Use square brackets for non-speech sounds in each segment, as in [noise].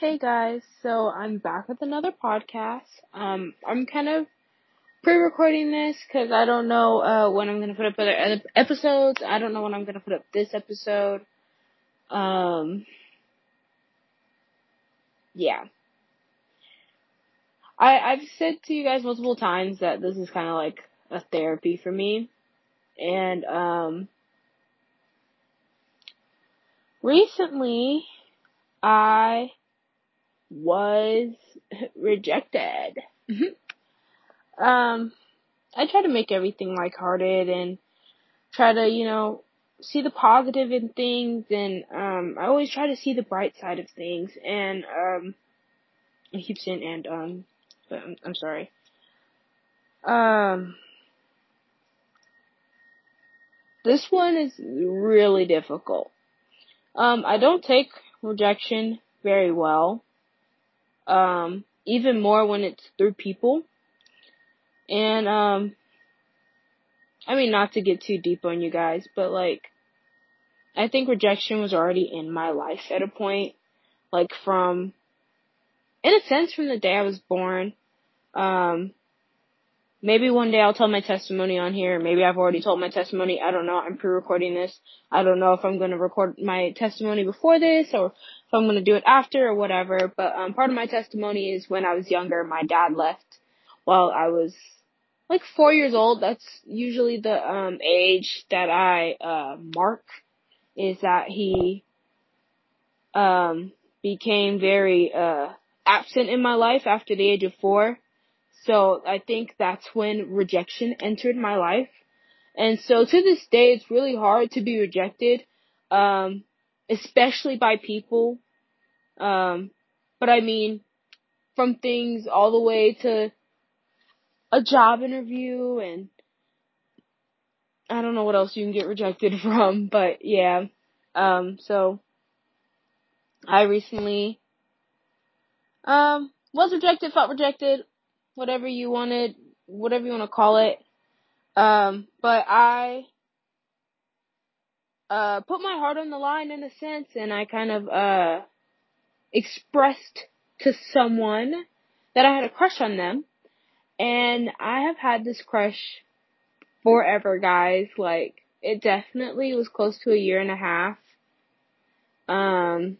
Hey guys, so I'm back with another podcast. Um, I'm kind of pre-recording this because I don't know uh, when I'm gonna put up other episodes. I don't know when I'm gonna put up this episode. Um, yeah. I I've said to you guys multiple times that this is kind of like a therapy for me, and um, recently I was [laughs] rejected. Mm-hmm. um, I try to make everything lighthearted and try to, you know, see the positive in things and um I always try to see the bright side of things and um I keep saying and um but I'm, I'm sorry. Um this one is really difficult. Um I don't take rejection very well um, even more when it's through people. And, um, I mean, not to get too deep on you guys, but like, I think rejection was already in my life at a point, like from, in a sense, from the day I was born. Um, Maybe one day I'll tell my testimony on here. Maybe I've already told my testimony. I don't know. I'm pre-recording this. I don't know if I'm going to record my testimony before this or if I'm going to do it after or whatever. But um, part of my testimony is when I was younger, my dad left while I was like four years old. That's usually the um, age that I uh, mark. Is that he um, became very uh, absent in my life after the age of four so I think that's when rejection entered my life. And so to this day, it's really hard to be rejected, um, especially by people. Um, but I mean, from things all the way to a job interview and I don't know what else you can get rejected [laughs] from, but yeah. Um, so I recently, um, was rejected, felt rejected, whatever you wanted, whatever you want to call it. Um, but I uh, put my heart on the line in a sense, and I kind of uh, expressed to someone that I had a crush on them, and I have had this crush forever, guys. Like it definitely was close to a year and a half. Um,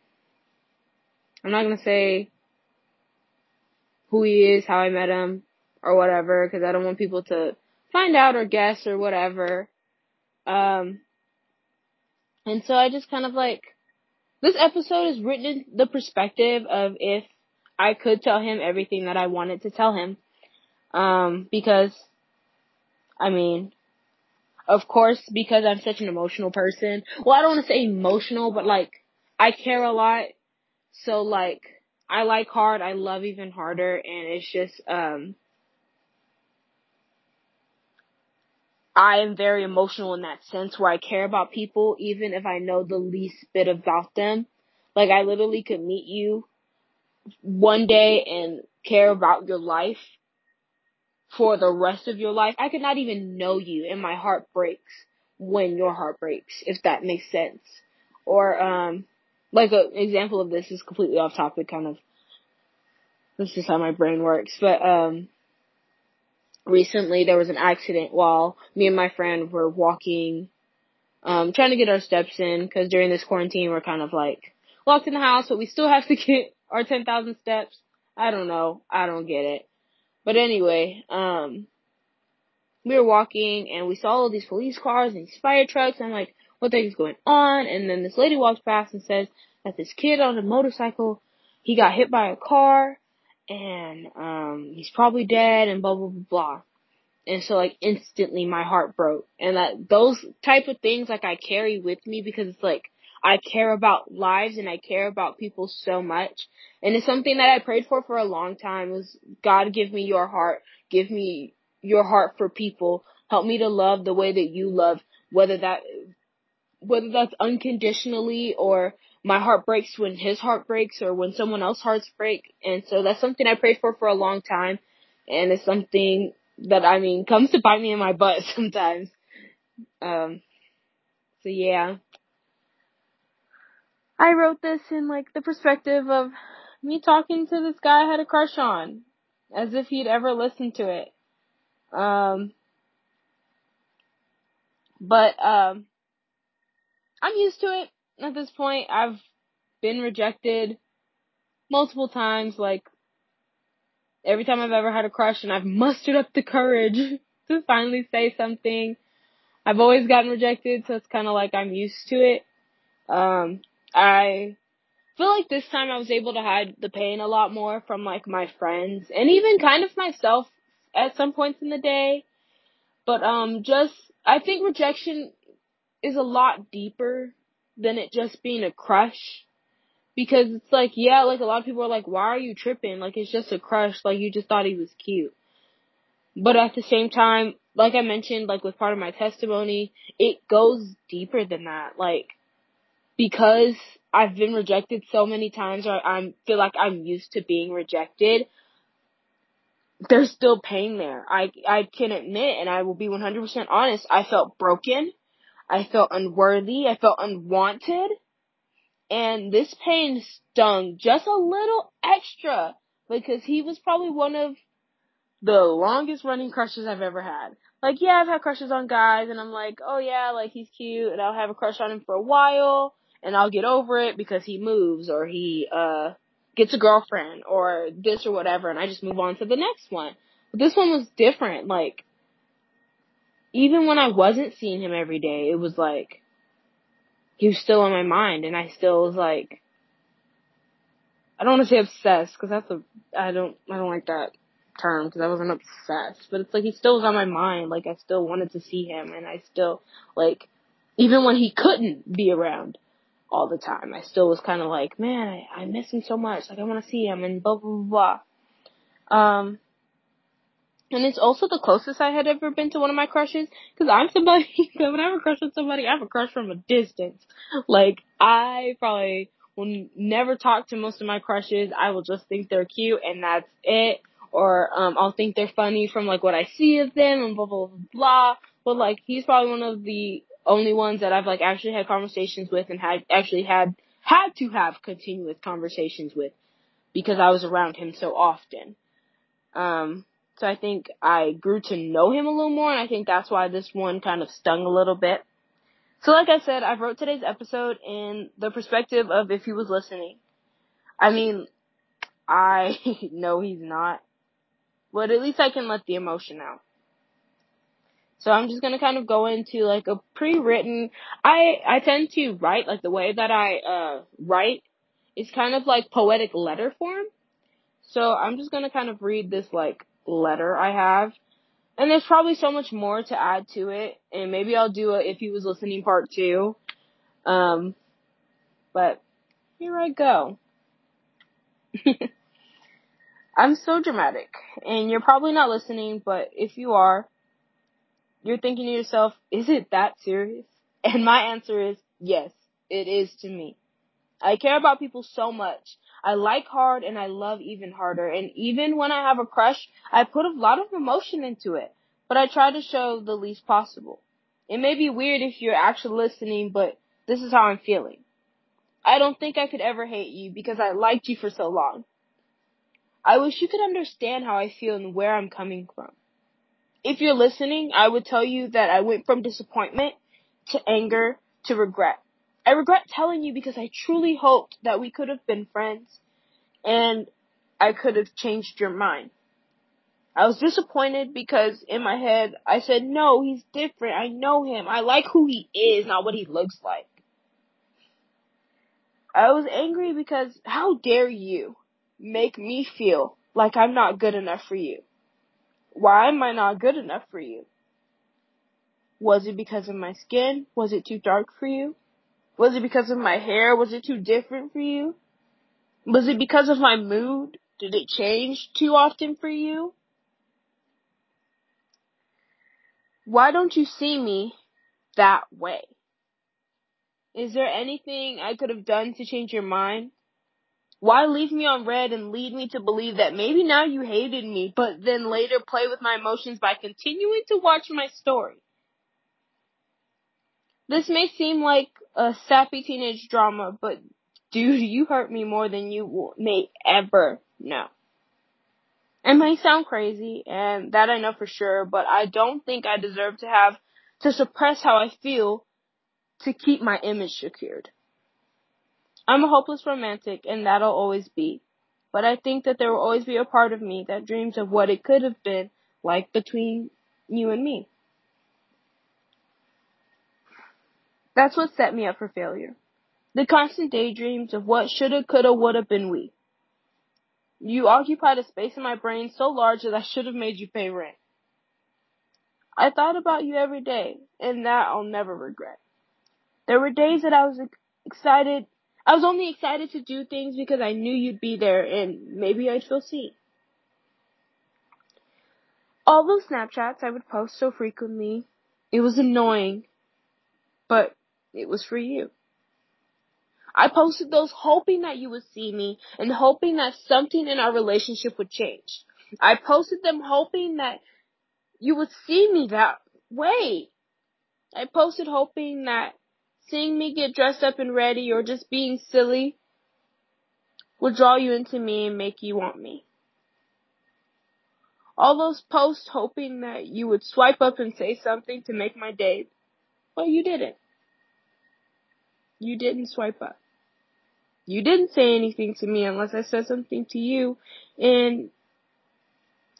I'm not gonna say who he is, how I met him, or whatever, because I don't want people to find out or guess or whatever. Um, and so I just kind of like, this episode is written in the perspective of if I could tell him everything that I wanted to tell him. Um, because, I mean, of course, because I'm such an emotional person. Well, I don't want to say emotional, but like, I care a lot. So like, I like hard, I love even harder, and it's just, um, I am very emotional in that sense where I care about people even if I know the least bit about them. Like I literally could meet you one day and care about your life for the rest of your life. I could not even know you and my heart breaks when your heart breaks, if that makes sense. Or, um, like an example of this is completely off topic kind of. This is how my brain works, but, um, recently there was an accident while me and my friend were walking, um, trying to get our steps in because during this quarantine we're kind of like locked in the house, but we still have to [laughs] get our 10,000 steps. I don't know. I don't get it. But anyway, um, we were walking and we saw all these police cars and these fire trucks and I'm like, what the heck is going on? And then this lady walks past and says that this kid on a motorcycle, he got hit by a car and um he's probably dead and blah blah blah blah. And so like instantly my heart broke. And that those type of things like I carry with me because it's like I care about lives and I care about people so much. And it's something that I prayed for for a long time was God give me your heart, give me your heart for people, help me to love the way that you love, whether that whether that's unconditionally or my heart breaks when his heart breaks or when someone else's hearts break. And so that's something I prayed for for a long time. And it's something that, I mean, comes to bite me in my butt [laughs] sometimes. Um, so yeah. I wrote this in like the perspective of me talking to this guy I had a crush on, as if he'd ever listened to it. Um, but um, I'm used to it at this point. I've been rejected multiple times, like every time I've ever had a crush, and I've mustered up the courage [laughs] to finally say something. I've always gotten rejected, so it's kind of like I'm used to it. Um, I feel like this time I was able to hide the pain a lot more from like my friends and even kind of myself at some points in the day. But um just I think rejection is a lot deeper than it just being a crush. Because it's like, yeah, like a lot of people are like, why are you tripping? Like it's just a crush, like you just thought he was cute. But at the same time, like I mentioned, like with part of my testimony, it goes deeper than that. Like, because I've been rejected so many times or I feel like I'm used to being rejected, there's still pain there. I, I can admit and I will be 100% honest, I felt broken. I felt unworthy. I felt unwanted. And this pain stung just a little extra because he was probably one of the longest running crushes I've ever had. Like, yeah, I've had crushes on guys and I'm like, oh yeah, like he's cute and I'll have a crush on him for a while and I'll get over it because he moves or he uh gets a girlfriend or this or whatever and I just move on to the next one. But this one was different. Like even when I wasn't seeing him every day, it was like he was still on my mind and I still was like I don't want to say obsessed because that's a I don't I don't like that term because I wasn't obsessed, but it's like he still was on my mind. Like I still wanted to see him and I still like even when he couldn't be around, all the time. I still was kind of like, man, I, I miss him so much. Like I want to see him and blah blah blah. Um, and it's also the closest I had ever been to one of my crushes. Cause I'm somebody, [laughs] when I have a crush on somebody, I have a crush from a distance. Like, I probably will never talk to most of my crushes. I will just think they're cute and that's it. Or, um, I'll think they're funny from like what I see of them and blah blah blah blah. But like, he's probably one of the only ones that I've like actually had conversations with and had actually had had to have continuous conversations with because I was around him so often. Um, so I think I grew to know him a little more and I think that's why this one kind of stung a little bit. So like I said, I wrote today's episode in the perspective of if he was listening. I mean, I [laughs] know he's not, but at least I can let the emotion out. So I'm just gonna kind of go into like a pre-written. I I tend to write like the way that I uh write is kind of like poetic letter form. So I'm just gonna kind of read this like letter I have. And there's probably so much more to add to it, and maybe I'll do a if he was listening part two. Um, but here I go. [laughs] I'm so dramatic, and you're probably not listening, but if you are, you're thinking to yourself, is it that serious? And my answer is, yes, it is to me. I care about people so much. I like hard and I love even harder. And even when I have a crush, I put a lot of emotion into it. But I try to show the least possible. It may be weird if you're actually listening, but this is how I'm feeling. I don't think I could ever hate you because I liked you for so long. I wish you could understand how I feel and where I'm coming from if you're listening, I would tell you that I went from disappointment to anger to regret. I regret telling you because I truly hoped that we could have been friends and I could have changed your mind. I was disappointed because in my head I said, no, he's different. I know him. I like who he is, not what he looks like. I was angry because how dare you make me feel like I'm not good enough for you? Why am I not good enough for you? Was it because of my skin? Was it too dark for you? Was it because of my hair? Was it too different for you? Was it because of my mood? Did it change too often for you? Why don't you see me that way? Is there anything I could have done to change your mind? Why leave me on read and lead me to believe that maybe now you hated me, but then later play with my emotions by continuing to watch my story? This may seem like a sappy teenage drama, but dude, [laughs] you hurt me more than you may ever know. It may sound crazy, and that I know for sure, but I don't think I deserve to have to suppress how I feel to keep my image secured. I'm a hopeless romantic, and that'll always be. But I think that there will always be a part of me that dreams of what it could have been like between you and me. That's what set me up for failure. The constant daydreams of what shoulda, coulda, woulda been we. You occupied a space in my brain so large that I should have made you pay rent. I thought about you every day, and that I'll never regret. There were days that I was excited. I was only excited to do things because I knew you'd be there and maybe I'd feel seen. All those Snapchats I would post so frequently, it was annoying, but it was for you. I posted those hoping that you would see me and hoping that something in our relationship would change. I posted them hoping that you would see me that way. I posted hoping that seeing me get dressed up and ready or just being silly would draw you into me and make you want me. All those posts hoping that you would swipe up and say something to make my day. Well, you didn't. You didn't swipe up. You didn't say anything to me unless I said something to you. And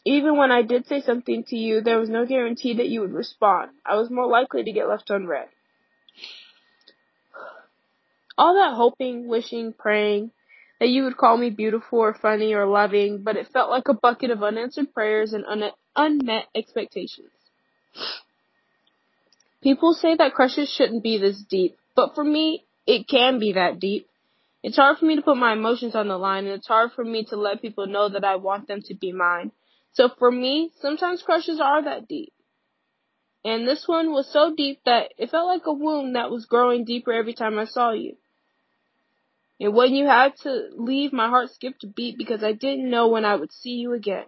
even when I did say something to you, there was no guarantee that you would respond. I was more likely to get left unread. All that hoping, wishing, praying that you would call me beautiful or funny or loving, but it felt like a bucket of unanswered prayers and un- unmet expectations. People say that crushes shouldn't be this deep, but for me, it can be that deep. It's hard for me to put my emotions on the line, and it's hard for me to let people know that I want them to be mine. So for me, sometimes crushes are that deep. And this one was so deep that it felt like a wound that was growing deeper every time I saw you. And when you had to leave, my heart skipped a beat because I didn't know when I would see you again.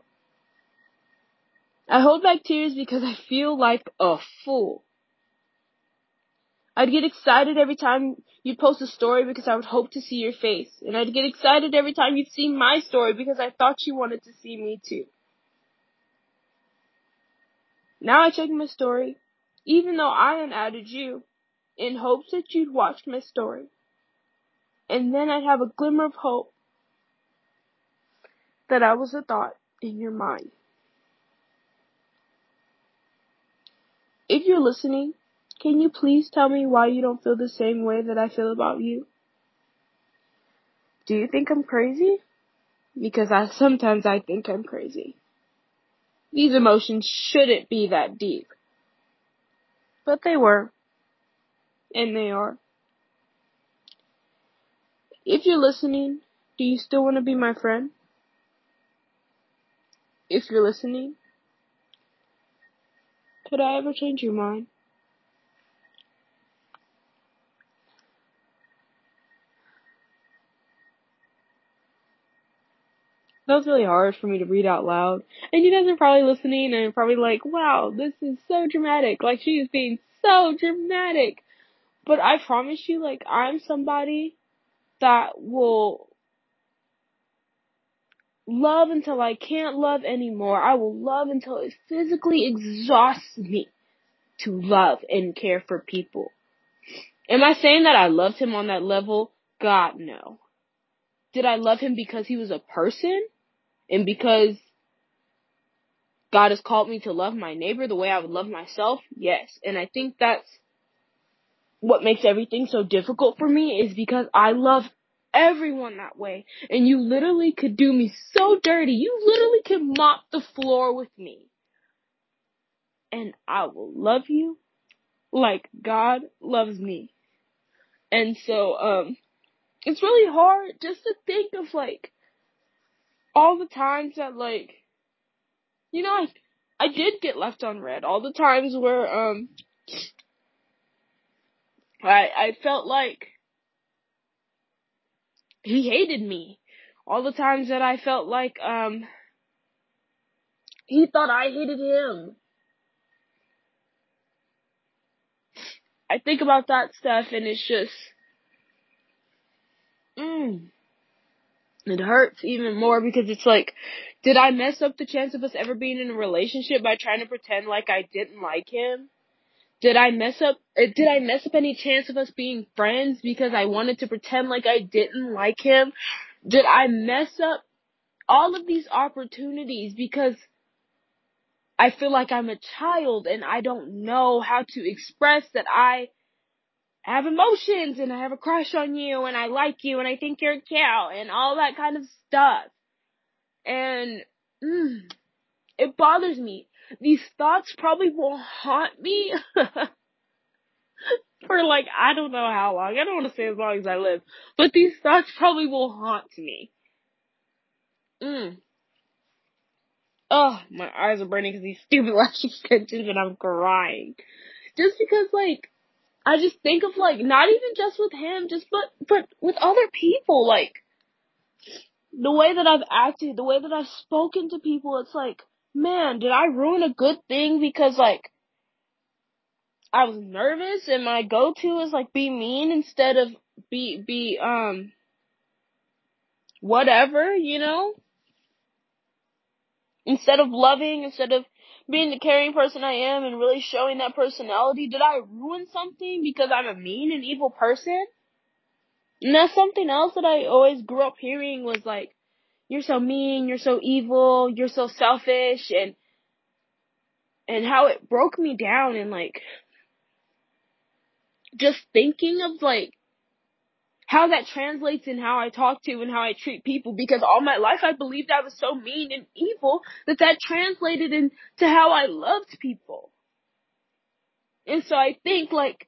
I hold back tears because I feel like a fool. I'd get excited every time you'd post a story because I would hope to see your face. And I'd get excited every time you'd see my story because I thought you wanted to see me too. Now I check my story, even though I unadded you, in hopes that you'd watch my story. And then I'd have a glimmer of hope that I was a thought in your mind. If you're listening, can you please tell me why you don't feel the same way that I feel about you? Do you think I'm crazy? Because I sometimes I think I'm crazy. These emotions shouldn't be that deep. But they were. And they are. If you're listening, do you still want to be my friend? If you're listening, could I ever change your mind? That was really hard for me to read out loud. And you guys are probably listening and probably like, wow, this is so dramatic. Like she is being so dramatic. But I promise you, like, I'm somebody that will love until I can't love anymore. I will love until it physically exhausts me to love and care for people. Am I saying that I loved him on that level? God, no. Did I love him because he was a person? And because God has called me to love my neighbor the way I would love myself? Yes. And I think that's what makes everything so difficult for me is because I love everyone that way. And you literally could do me so dirty. You literally could mop the floor with me. And I will love you like God loves me. And so, um, it's really hard just to think of like all the times that like, you know, I, I did get left unread. All the times where, um, I, I felt like he hated me. All the times that I felt like, um, he thought I hated him. I think about that stuff and it's just, mm, it hurts even more because it's like, did I mess up the chance of us ever being in a relationship by trying to pretend like I didn't like him? Did I mess up, uh, did I mess up any chance of us being friends because I wanted to pretend like I didn't like him? Did I mess up all of these opportunities because I feel like I'm a child and I don't know how to express that I have emotions and I have a crush on you and I like you and I think you're cute and all that kind of stuff. And mm, it bothers me. These thoughts probably will haunt me [laughs] for like I don't know how long. I don't want to say as long as I live, but these thoughts probably will haunt me. Mm. Oh, my eyes are burning because these stupid [laughs] lash extensions and I'm crying. Just because like I just think of like not even just with him, just but but with other people, like the way that I've acted, the way that I've spoken to people, it's like, man, did I ruin a good thing because like I was nervous and my go to is like be mean instead of be be um whatever, you know? Instead of loving, instead of being the caring person I am and really showing that personality, did I ruin something because I'm a mean and evil person? And that's something else that I always grew up hearing was like, you're so mean, you're so evil, you're so selfish and and how it broke me down and like just thinking of like how that translates in how I talk to and how I treat people because all my life I believed I was so mean and evil that that translated into how I loved people. And so I think like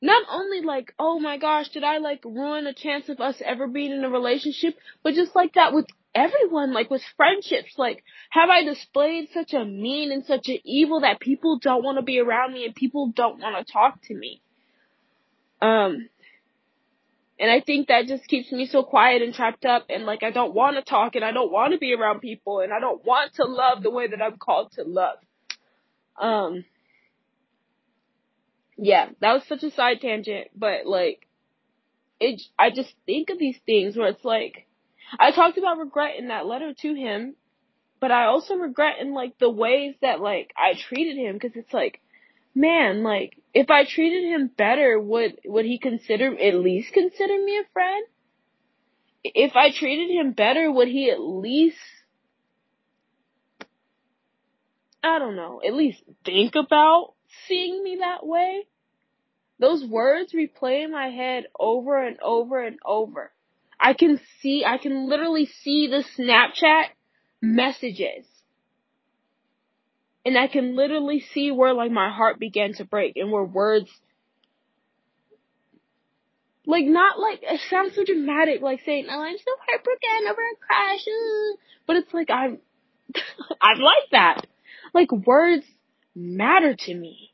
not only like, oh my gosh, did I like ruin a chance of us ever being in a relationship, but just like that with everyone, like with friendships, like have I displayed such a mean and such an evil that people don't want to be around me and people don't want to talk to me? Um, and I think that just keeps me so quiet and trapped up and like I don't want to talk and I don't want to be around people and I don't want to love the way that I'm called to love. Um, yeah, that was such a side tangent, but like, it, I just think of these things where it's like, I talked about regret in that letter to him, but I also regret in like the ways that like I treated him because it's like, man, like if I treated him better, would would he consider at least consider me a friend? If I treated him better, would he at least I don't know, at least think about seeing me that way? Those words replay in my head over and over and over. I can see, I can literally see the Snapchat messages. And I can literally see where like my heart began to break and where words like not like it sounds so dramatic, like saying, "Oh, I'm so heartbroken over a crush," but it's like I'm, [laughs] I'm like that. Like words matter to me,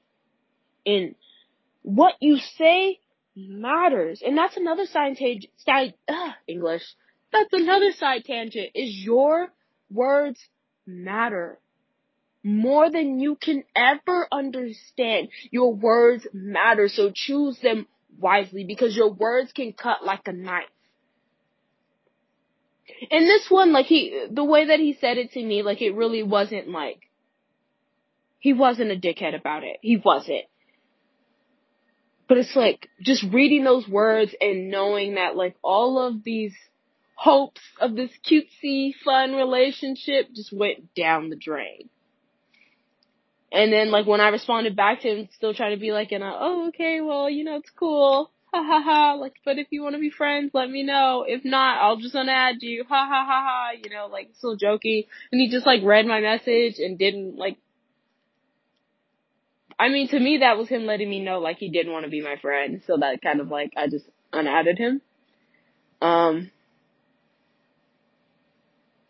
and what you say matters, and that's another side tangent. Side English. That's another side tangent. Is your words matter more than you can ever understand. Your words matter, so choose them wisely because your words can cut like a knife. And this one, like he, the way that he said it to me, like it really wasn't like, he wasn't a dickhead about it. He wasn't. But it's like, just reading those words and knowing that like all of these hopes of this cutesy, fun relationship just went down the drain. And then like when I responded back to him, still trying to be like, in a, oh okay, well you know it's cool, ha ha ha. Like, but if you want to be friends, let me know. If not, I'll just unadd you, ha ha ha ha. You know, like still joking. And he just like read my message and didn't like. I mean, to me that was him letting me know like he didn't want to be my friend. So that kind of like I just unadded him. Um,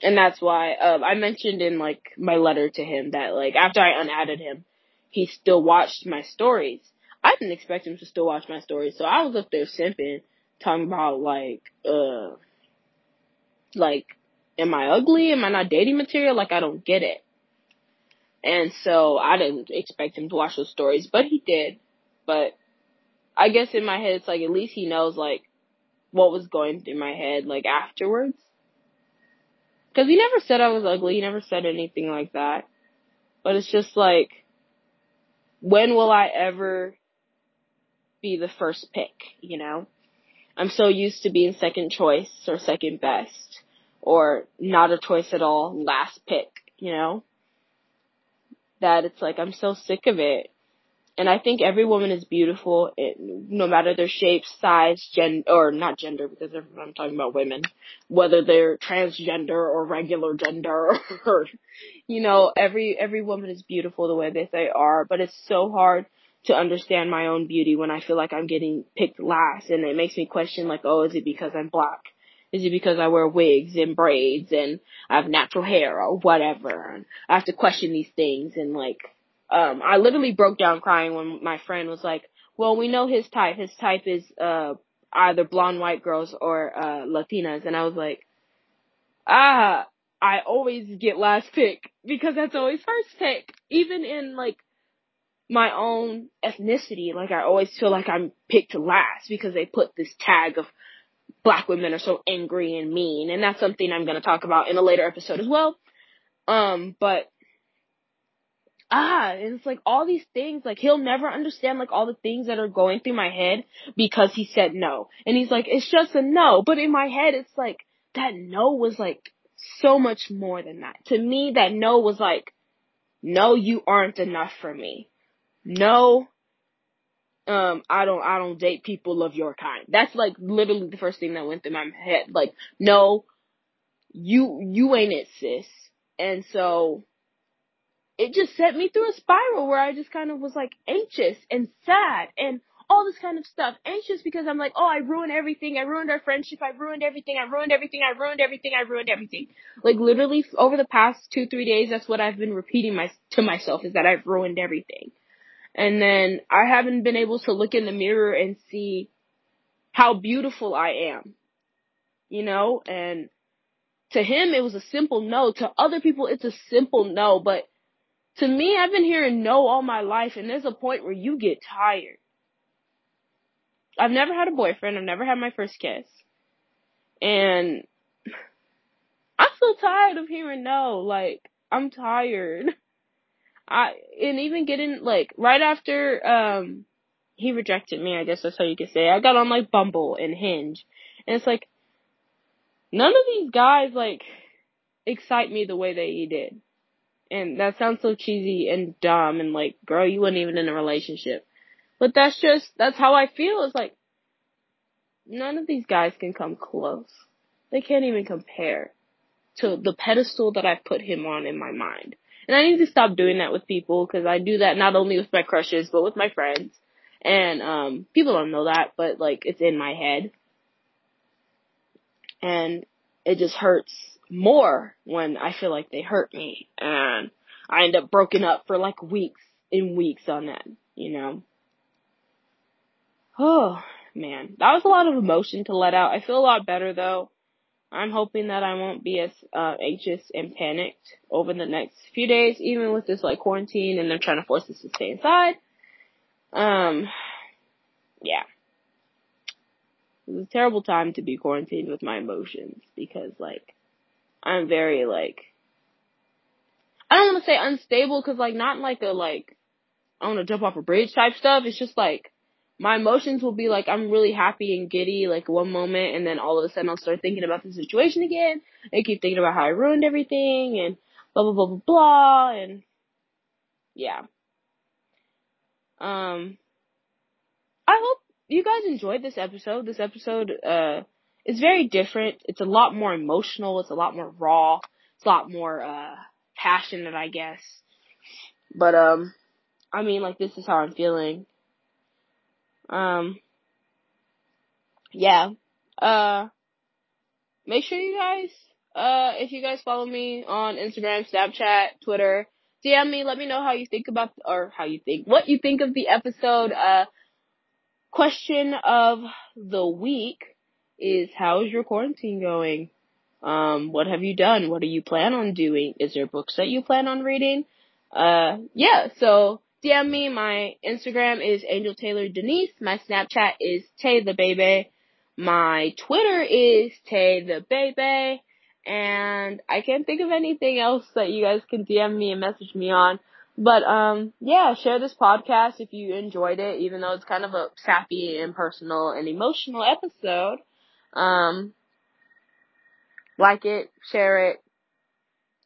and that's why uh, I mentioned in like my letter to him that like after I unadded him, he still watched my stories. I didn't expect him to still watch my stories, so I was up there simping, talking about like, uh, like, am I ugly? Am I not dating material? Like I don't get it. And so I didn't expect him to watch those stories, but he did. But I guess in my head it's like at least he knows like what was going through my head like afterwards. Cause he never said I was ugly, he never said anything like that. But it's just like, when will I ever be the first pick, you know? I'm so used to being second choice or second best or not a choice at all, last pick, you know? That it's like, I'm so sick of it. And I think every woman is beautiful, eh, no matter their shape, size, gender, or not gender, because I'm talking about women, whether they're transgender or regular gender, [laughs] or, you know, every, every woman is beautiful the way that they are, but it's so hard to understand my own beauty when I feel like I'm getting picked last, and it makes me question like, oh, is it because I'm black? Is it because I wear wigs and braids and I have natural hair or whatever? And I have to question these things and like, um, I literally broke down crying when my friend was like, well, we know his type. His type is, uh, either blonde white girls or, uh, Latinas. And I was like, ah, I always get last pick because that's always first pick. Even in like my own ethnicity, like I always feel like I'm picked last because they put this tag of black women are so angry and mean. And that's something I'm going to talk about in a later episode as well. Um, but ah, and it's like all these things, like he'll never understand like all the things that are going through my head because he said no. And he's like, it's just a no. But in my head, it's like, that no was like so much more than that. To me, that no was like, no, you aren't enough for me. No, um, I don't, I don't date people of your kind. That's like literally the first thing that went through my head. Like, no, you, you ain't it, sis. And so, it just sent me through a spiral where I just kind of was like anxious and sad and all this kind of stuff. Anxious because I'm like, oh, I ruined everything. I ruined our friendship. I ruined everything. I ruined everything. I ruined everything. I ruined everything. Like literally over the past two, three days, that's what I've been repeating my, to myself is that I've ruined everything. And then I haven't been able to look in the mirror and see how beautiful I am. You know, and to him it was a simple no. To other people it's a simple no, but to me, I've been hearing no all my life, and there's a point where you get tired. I've never had a boyfriend. I've never had my first kiss. And [laughs] I'm so tired of hearing no. Like, I'm tired. I, and even getting, like, right after, um, he rejected me, I guess that's how you could say. I got on, like, Bumble and Hinge. And it's like, none of these guys, like, excite me the way that he did. And that sounds so cheesy and dumb and like, girl, you weren't even in a relationship. But that's just, that's how I feel. It's like, none of these guys can come close. They can't even compare to the pedestal that I've put him on in my mind. And I need to stop doing that with people because I do that not only with my crushes, but with my friends. And, um, people don't know that, but like, it's in my head. And it just hurts more when I feel like they hurt me and I end up broken up for like weeks and weeks on end, you know. [sighs] Oh, man. That was a lot of emotion to let out. I feel a lot better though. I'm hoping that I won't be as uh, anxious and panicked over the next few days, even with this like quarantine and they're trying to force us to stay inside. Um, yeah. It was a terrible time to be quarantined with my emotions because like I'm very like I don't want to say unstable because like not like a like I want to jump off a bridge type stuff. It's just like my emotions will be like I'm really happy and giddy like one moment and then all of a sudden I'll start thinking about the situation again and keep thinking about how I ruined everything and blah blah blah blah blah and yeah. Um I hope you guys enjoyed this episode. This episode uh it's very different. It's a lot more emotional. It's a lot more raw. It's a lot more, uh, passionate, I guess. But, um, I mean, like, this is how I'm feeling. Um, yeah. Uh, make sure you guys, uh, if you guys follow me on Instagram, Snapchat, Twitter, DM me, let me know how you think about, or how you think, what you think of the episode, uh, question of the week is how's your quarantine going? Um, what have you done? What do you plan on doing? Is there books that you plan on reading? Uh, yeah, so DM me. My Instagram is Angel Taylor Denise. My Snapchat is Tay the Baby. My Twitter is Tay the Baby. And I can't think of anything else that you guys can DM me and message me on. But um yeah, share this podcast if you enjoyed it, even though it's kind of a sappy and personal and emotional episode. Um like it, share it,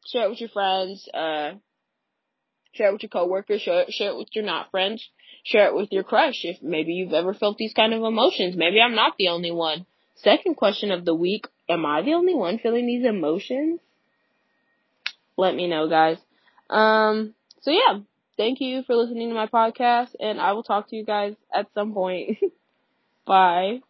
share it with your friends, uh share it with your coworkers, share it, share it with your not friends, share it with your crush if maybe you've ever felt these kind of emotions. Maybe I'm not the only one. Second question of the week, am I the only one feeling these emotions? Let me know, guys. Um so yeah, thank you for listening to my podcast and I will talk to you guys at some point. [laughs] Bye.